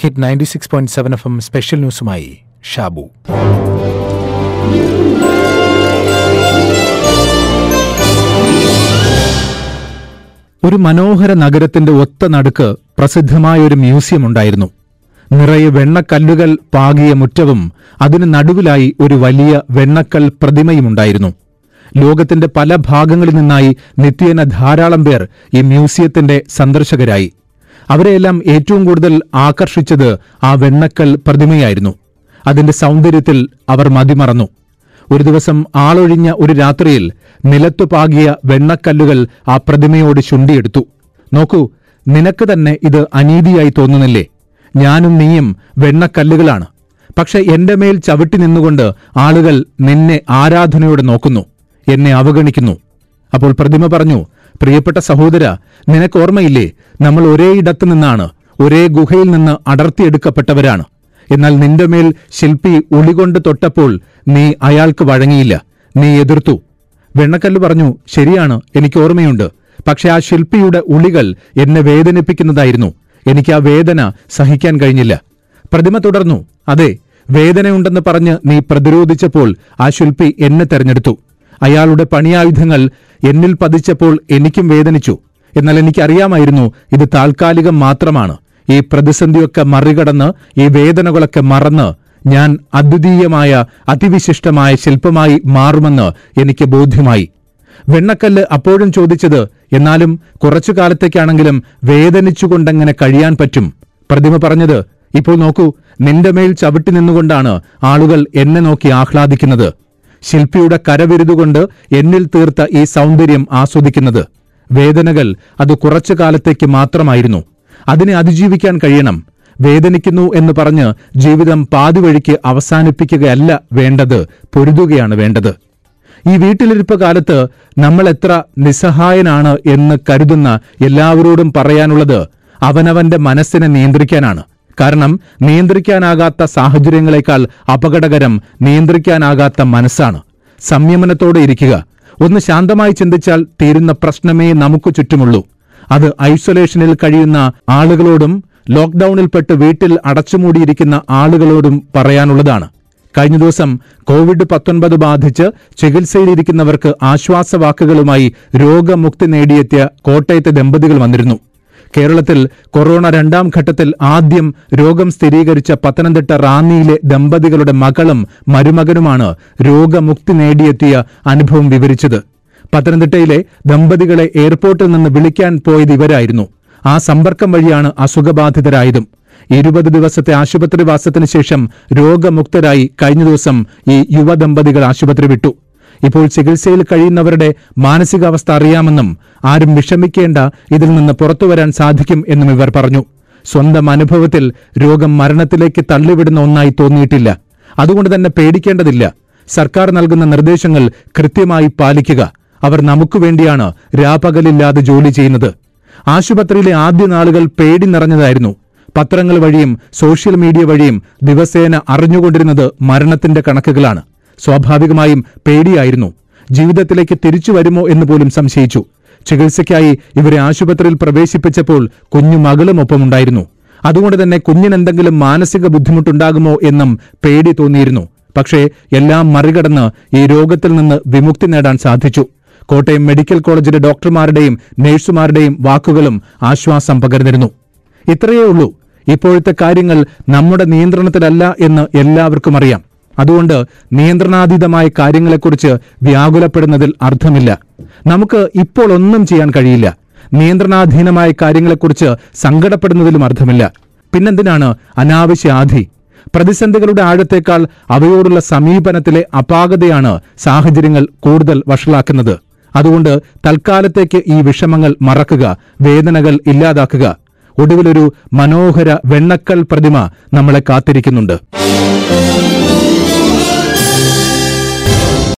Hit ninety six point seven F M special ന്യൂസുമായി Shabu. ഒരു മനോഹര നഗരത്തിന്റെ ഒത്ത നടുക്ക് പ്രസിദ്ധമായ ഒരു മ്യൂസിയം ഉണ്ടായിരുന്നു. നിറയെ വെണ്ണക്കല്ലുകൾ പാകിയ മുറ്റവും അതിന് നടുവിലായി ഒരു വലിയ വെണ്ണക്കൽ പ്രതിമയുമുണ്ടായിരുന്നു ലോകത്തിന്റെ പല ഭാഗങ്ങളിൽ നിന്നായി നിത്യേന ധാരാളം പേർ ഈ മ്യൂസിയത്തിന്റെ സന്ദർശകരായി. അവരെയെല്ലാം ഏറ്റവും കൂടുതൽ ആകർഷിച്ചത് ആ വെണ്ണക്കൽ പ്രതിമയായിരുന്നു. അതിന്റെ സൗന്ദര്യത്തിൽ അവർ മതിമറന്നു. ഒരു ദിവസം ആളൊഴിഞ്ഞ ഒരു രാത്രിയിൽ നിലത്തു പാകിയ വെണ്ണക്കല്ലുകൾ ആ പ്രതിമയോട് ചുണ്ടിയെടുത്തു. നോക്കൂ നിനക്ക് തന്നെ ഇത് അനീതിയായി തോന്നുന്നില്ലേ? ഞാനും നീയും വെണ്ണക്കല്ലുകളാണ്. പക്ഷെ എന്റെ മേൽ ചവിട്ടി നിന്നുകൊണ്ട് ആളുകൾ നിന്നെ ആരാധനയോടെ നോക്കുന്നു എന്നെ അവഗണിക്കുന്നു. അപ്പോൾ പ്രതിമ പറഞ്ഞു പ്രിയപ്പെട്ട സഹോദര നിനക്ക് ഓർമ്മയില്ലേ? നമ്മൾ ഒരേ ഇടത്തു നിന്നാണ് ഒരേ ഗുഹയിൽ നിന്ന് അടർത്തിയെടുക്കപ്പെട്ടവരാണ് എന്നാൽ നിന്റെ മേൽ ശില്പി ഉളികൊണ്ട് തൊട്ടപ്പോൾ നീ അയാൾക്ക് വഴങ്ങിയില്ല നീ എതിർത്തു. വെണ്ണക്കല്ല് പറഞ്ഞു ശരിയാണ് എനിക്ക് ഓർമ്മയുണ്ട്. പക്ഷെ ആ ശില്പിയുടെ ഉളികൾ എന്നെ വേദനിപ്പിക്കുന്നതായിരുന്നു. എനിക്ക് ആ വേദന സഹിക്കാൻ കഴിഞ്ഞില്ല. പ്രതിമ തുടർന്നു അതെ വേദനയുണ്ടെന്ന് പറഞ്ഞ് നീ പ്രതിരോധിച്ചപ്പോൾ ആ ശില്പി എന്നെ തെരഞ്ഞെടുത്തു. അയാളുടെ പണിയായുധങ്ങൾ എന്നിൽ പതിച്ചപ്പോൾ എനിക്കും വേദനിച്ചു. എന്നാൽ എനിക്കറിയാമായിരുന്നു ഇത് താൽക്കാലികം മാത്രമാണ്. ഈ പ്രതിസന്ധിയൊക്കെ മറികടന്ന് ഈ വേദനകളൊക്കെ മറന്ന് ഞാൻ അദ്വിതീയമായ അതിവിശിഷ്ടമായ ശില്പമായി മാറുമെന്ന് എനിക്ക് ബോധ്യമായി. വെണ്ണക്കല്ല് അപ്പോഴും ചോദിച്ചത് എന്നാലും കുറച്ചു കാലത്തേക്കാണെങ്കിലും വേദനിച്ചുകൊണ്ടെങ്ങനെ കഴിയാൻ പറ്റും. പ്രതിമ പറഞ്ഞത് ഇപ്പോൾ നോക്കൂ നിന്റെ മേൽ ചവിട്ടി നിന്നുകൊണ്ടാണ് ആളുകൾ എന്നെ നോക്കി ആഹ്ലാദിക്കുന്നത്. ശില്പിയുടെ കരവിരുതുകൊണ്ട് എന്നിൽ തീർത്ത ഈ സൗന്ദര്യം ആസ്വദിക്കുന്നത്. വേദനകൾ അത് കുറച്ചു കാലത്തേക്ക് മാത്രമായിരുന്നു. അതിനെ അതിജീവിക്കാൻ കഴിയണം. വേദനിക്കുന്നു എന്ന് പറഞ്ഞ് ജീവിതം പാതിവഴിക്ക് അവസാനിപ്പിക്കുകയല്ല വേണ്ടത് പൊരുതുകയാണ് വേണ്ടത്. ഈ വീട്ടിലിരിപ്പ് കാലത്ത് നമ്മൾ എത്ര നിസ്സഹായനാണ് എന്ന് കരുതുന്ന എല്ലാവരോടും പറയാനുള്ളത് അവനവന്റെ മനസ്സിനെ നിയന്ത്രിക്കാനാണ്. കാരണം നിയന്ത്രിക്കാനാകാത്ത സാഹചര്യങ്ങളെക്കാൾ അപകടകരം നിയന്ത്രിക്കാനാകാത്ത മനസ്സാണ്. സംയമനത്തോടെ ഇരിക്കുക. ഒന്ന് ശാന്തമായി ചിന്തിച്ചാൽ തീരുന്ന പ്രശ്നമേ നമുക്ക് ചുറ്റുമുള്ളൂ. അത് ഐസൊലേഷനിൽ കഴിയുന്ന ആളുകളോടും ലോക്ഡൌണിൽപ്പെട്ട് വീട്ടിൽ അടച്ചുമൂടിയിരിക്കുന്ന ആളുകളോടും പറയാനുള്ളതാണ്. കഴിഞ്ഞ ദിവസം കോവിഡ് പത്തൊൻപത് ബാധിച്ച് ചികിത്സയിലിരിക്കുന്നവർക്ക് ആശ്വാസവാക്കുകളുമായി രോഗമുക്തി നേടിയെത്തിയ കോട്ടയത്തെ ദമ്പതികൾ വന്നിരുന്നു. കേരളത്തിൽ കൊറോണ രണ്ടാം ഘട്ടത്തിൽ ആദ്യം രോഗം സ്ഥിരീകരിച്ച പത്തനംതിട്ട റാന്നിയിലെ ദമ്പതികളുടെ മകളും മരുമകനുമാണ് രോഗമുക്തി നേടിയെത്തിയ അനുഭവം വിവരിച്ചത്. പത്തനംതിട്ടയിലെ ദമ്പതികളെ എയർപോർട്ടിൽ നിന്ന് വിളിക്കാൻ പോയത് ഇവരായിരുന്നു. ആ സമ്പർക്കം വഴിയാണ് അസുഖബാധിതരായതും. ഇരുപത് ദിവസത്തെ ആശുപത്രിവാസത്തിന് ശേഷം രോഗമുക്തരായി കഴിഞ്ഞ ദിവസം ഈ യുവദമ്പതികൾ ആശുപത്രി വിട്ടു. ഇപ്പോൾ ചികിത്സയിൽ കഴിയുന്നവരുടെ മാനസികാവസ്ഥ അറിയാമെന്നും ആരും വിഷമിക്കേണ്ട ഇതിൽ നിന്ന് പുറത്തുവരാൻ സാധിക്കും എന്നും ഇവർ പറഞ്ഞു. സ്വന്തം അനുഭവത്തിൽ രോഗം മരണത്തിലേക്ക് തള്ളിവിടുന്ന ഒന്നായി തോന്നിയിട്ടില്ല. അതുകൊണ്ട് തന്നെ പേടിക്കേണ്ടതില്ല. സർക്കാർ നൽകുന്ന നിർദ്ദേശങ്ങൾ കൃത്യമായി പാലിക്കുക. അവർ നമുക്ക് വേണ്ടിയാണ് രാപകലില്ലാതെ ജോലി ചെയ്യുന്നത്. ആശുപത്രിയിലെ ആദ്യ നാളുകൾ പേടി നിറഞ്ഞതായിരുന്നു. പത്രങ്ങൾ വഴിയും സോഷ്യൽ മീഡിയ വഴിയും ദിവസേന അറിഞ്ഞുകൊണ്ടിരുന്നത് മരണത്തിന്റെ കണക്കുകളാണ്. സ്വാഭാവികമായും പേടിയായിരുന്നു. ജീവിതത്തിലേക്ക് തിരിച്ചു വരുമോ എന്ന് പോലും സംശയിച്ചു. ചികിത്സയ്ക്കായി ഇവരെ ആശുപത്രിയിൽ പ്രവേശിപ്പിച്ചപ്പോൾ കുഞ്ഞു മകളും ഒപ്പമുണ്ടായിരുന്നു. അതുകൊണ്ട് തന്നെ കുഞ്ഞിനെന്തെങ്കിലും മാനസിക ബുദ്ധിമുട്ടുണ്ടാകുമോ എന്നും പേടി തോന്നിയിരുന്നു. പക്ഷേ എല്ലാം മറികടന്ന് ഈ രോഗത്തിൽ നിന്ന് വിമുക്തി നേടാൻ സാധിച്ചു. കോട്ടയം മെഡിക്കൽ കോളേജിലെ ഡോക്ടർമാരുടെയും നഴ്സുമാരുടെയും വാക്കുകളും ആശ്വാസം പകർന്നിരുന്നു. ഇത്രയേ ഉള്ളൂ. ഇപ്പോഴത്തെ കാര്യങ്ങൾ നമ്മുടെ നിയന്ത്രണത്തിലല്ല എന്ന് എല്ലാവർക്കും അറിയാം. അതുകൊണ്ട് നിയന്ത്രണാതീതമായ കാര്യങ്ങളെക്കുറിച്ച് വ്യാകുലപ്പെടുന്നതിൽ അർത്ഥമില്ല. നമുക്ക് ഇപ്പോൾ ഒന്നും ചെയ്യാൻ കഴിയില്ല. നിയന്ത്രണാധീനമായ കാര്യങ്ങളെക്കുറിച്ച് സങ്കടപ്പെടുന്നതിലും അർത്ഥമില്ല. പിന്നെന്തിനാണ് അനാവശ്യ ആധി? പ്രതിസന്ധികളുടെ ആഴത്തേക്കാൾ അവയോടുള്ള സമീപനത്തിലെ അപാകതയാണ് സാഹചര്യങ്ങൾ കൂടുതൽ വഷളാക്കുന്നത്. അതുകൊണ്ട് തൽക്കാലത്തേക്ക് ഈ വിഷമങ്ങൾ മറക്കുക വേദനകൾ ഇല്ലാതാക്കുക. ഒടുവിലൊരു മനോഹര വെണ്ണക്കൽ പ്രതിമ നമ്മളെ കാത്തിരിക്കുന്നുണ്ട്.